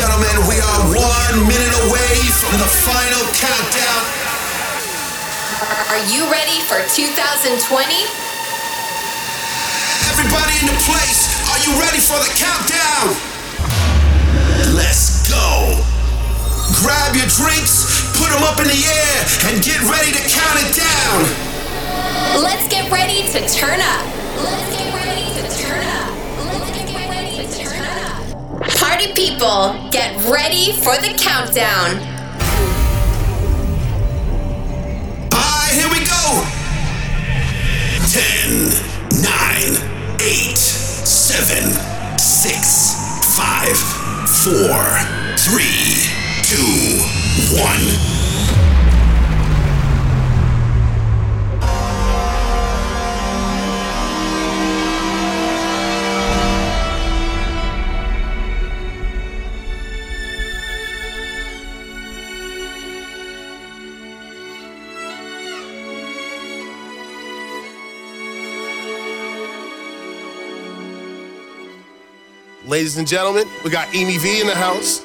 gentlemen, we are one minute away from the final countdown. Are you ready for 2020? Everybody in the place, are you ready for the countdown? Let's go. Grab your drinks, put them up in the air, and get ready to count it down. Let's get ready to turn up. Let's get ready to turn up. Let's get ready to turn up. Party people, get ready for the countdown. Alright, here we go. 10, 9, 8, 7, 6, 5, 4, 3, 2, 1. Ladies and gentlemen, we got IMMI V in the house.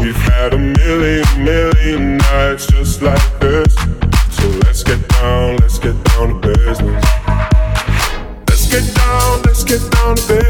We've had a million, million nights just like this. So let's get down, let's get down to business. Let's get down, let's get down to business.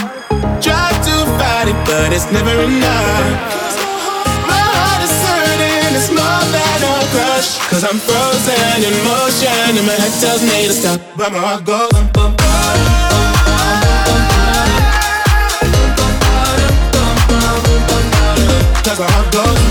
It, but it's never enough. My heart is hurting, it's more than a crush. Cause I'm frozen in motion, and my head tells me to stop, but my heart goes. Cause my heart goes.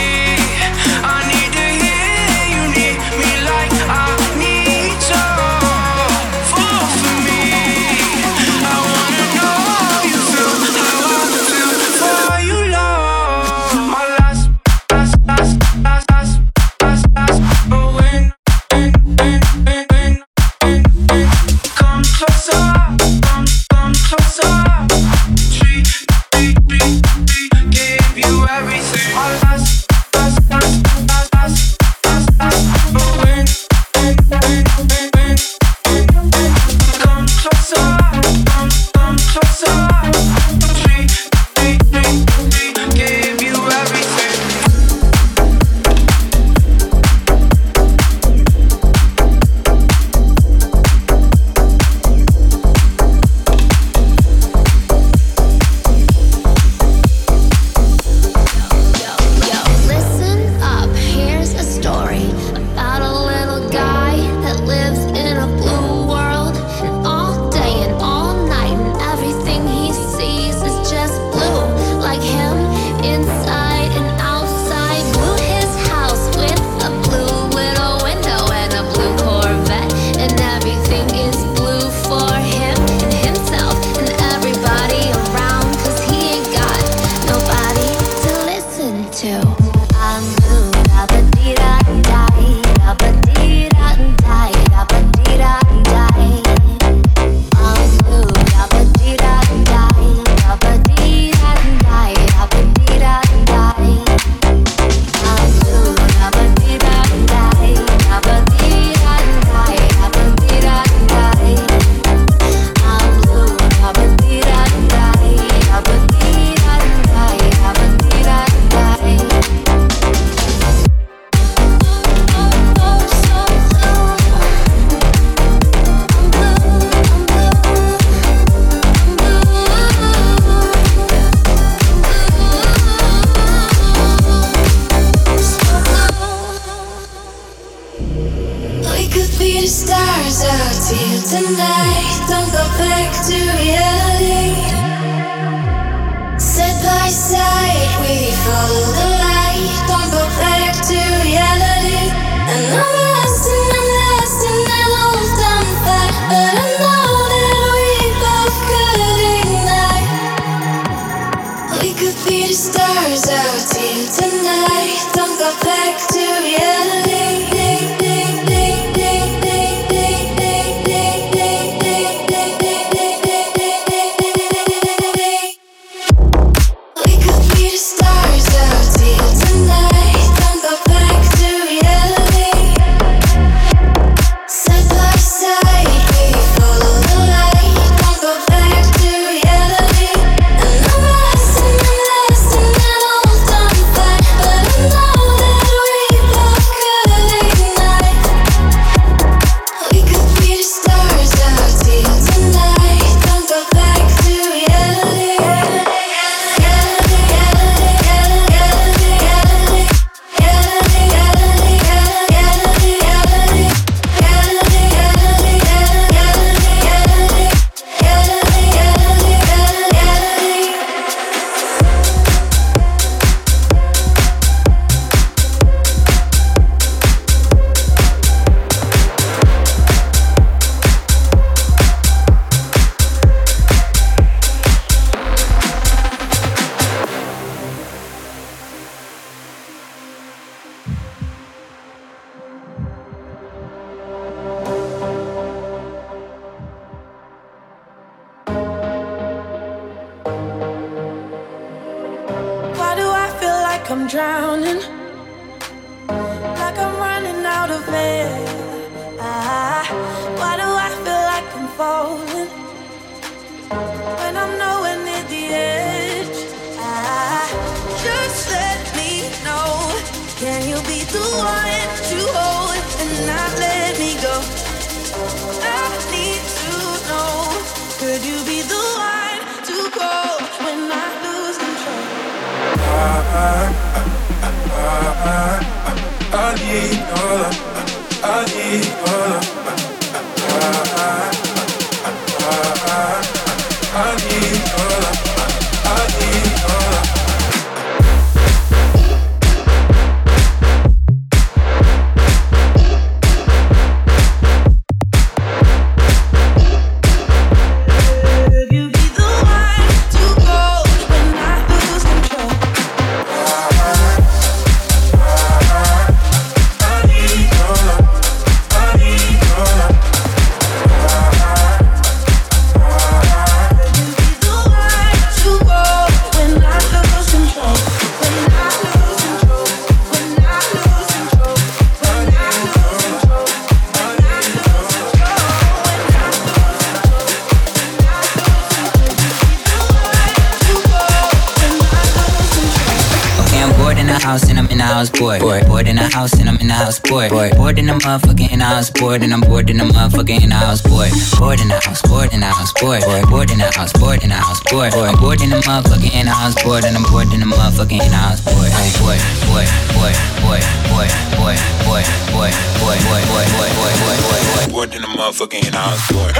House bored and I'm bored in the motherfucking in the house bored. Bored in the house, bored in the house bored. Bored, in the house, bored in the house bored. I'm bored in the motherfucking in the house bored and I'm bored in the motherfucking in the house bored. Hey, bored, bored, bored, bored, bored, bored, bored, bored, bored, bored, bored, bored, bored, bored, bored, bored. Bored in the motherfucking in the house, boy.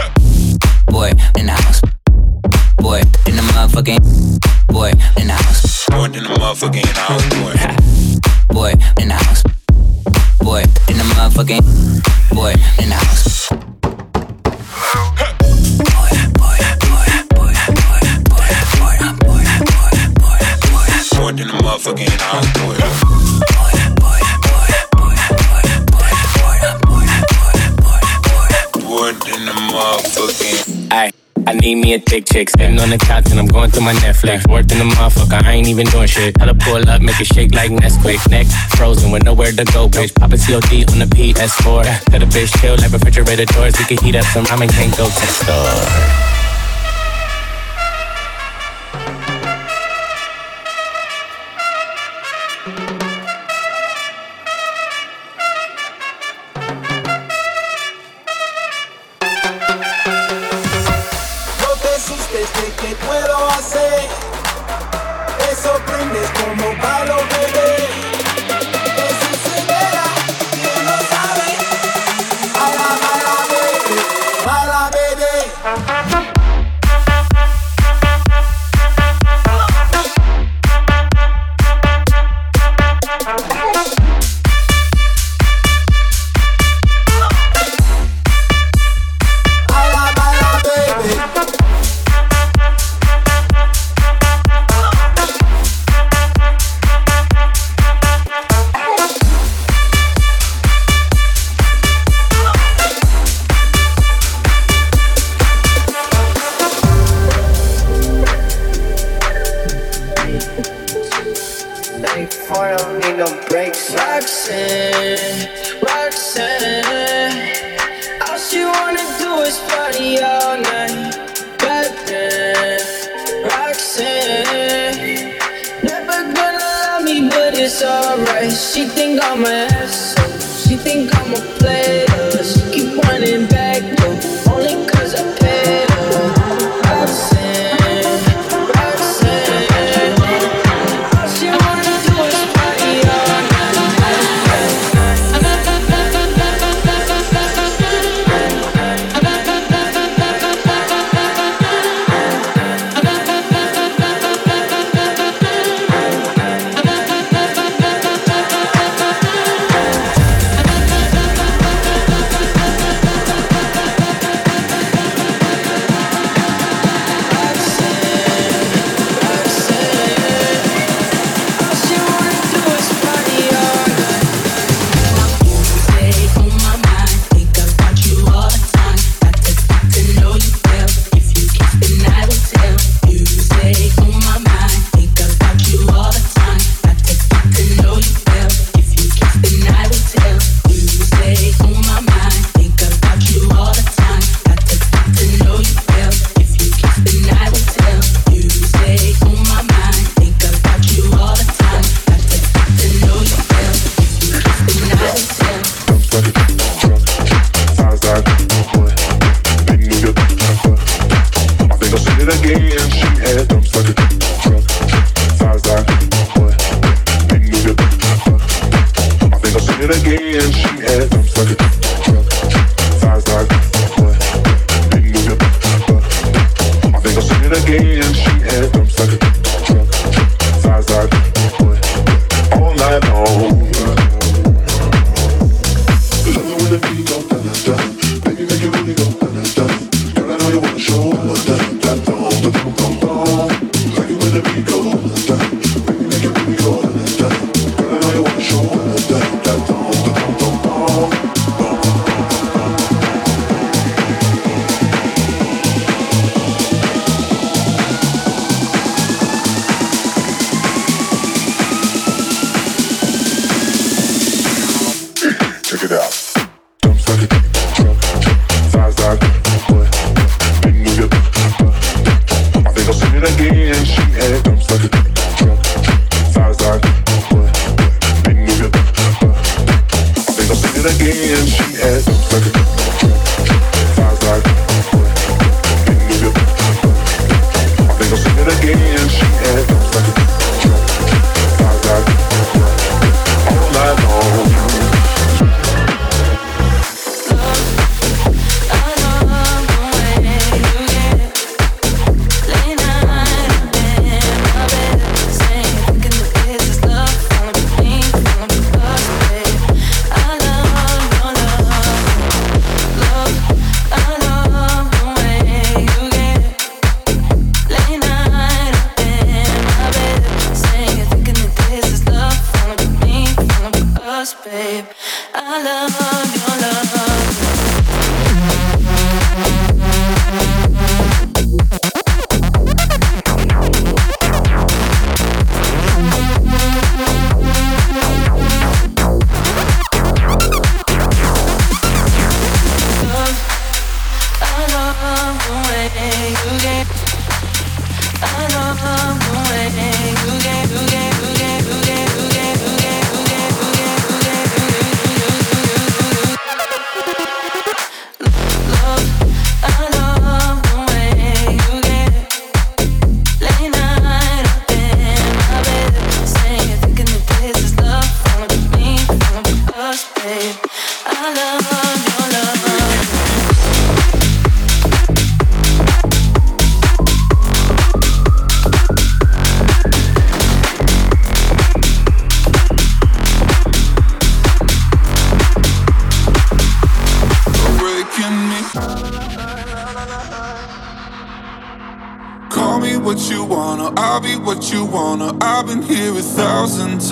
Bored in the house. Bored in the motherfucking. Bored in the house. Bored in the motherfucking in the house, boy. Boy in the thick sitting on the couch and I'm going through my Netflix. Worked in the motherfucker, I ain't even doing shit. Her pull up, make it shake like Nesquik. Neck frozen with nowhere to go, bitch. Pop a COD on the PS4. Tell the bitch chill like refrigerator doors. We can heat up some ramen, can't go to the store. No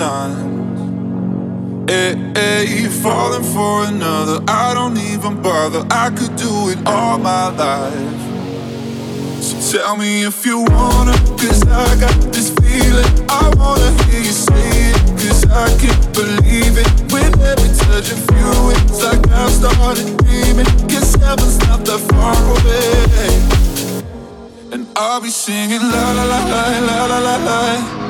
times. Eh, eh, hey, hey, falling for another. I don't even bother. I could do it all my life. So tell me if you wanna, cause I got this feeling. I wanna hear you say it, cause I can't believe it. With every touch of you, it's like I started dreaming. Cause heaven's not that far away. And I'll be singing la la la la la la la.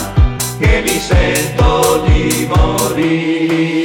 che mi sento di morire.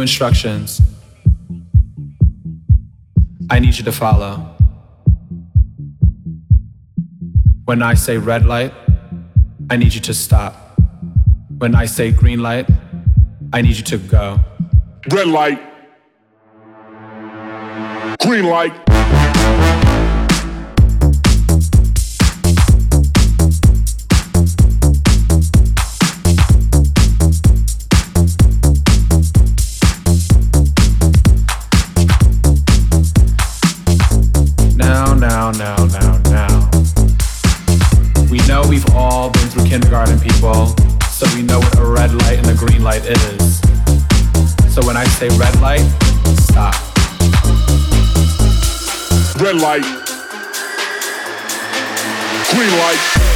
Instructions I need you to follow. When I say red light, I need you to stop. When I say green light, I need you to go. Red light. Green light. Kindergarten people, so we know what a red light and a green light is. So when I say red light, stop. Red light. Green light.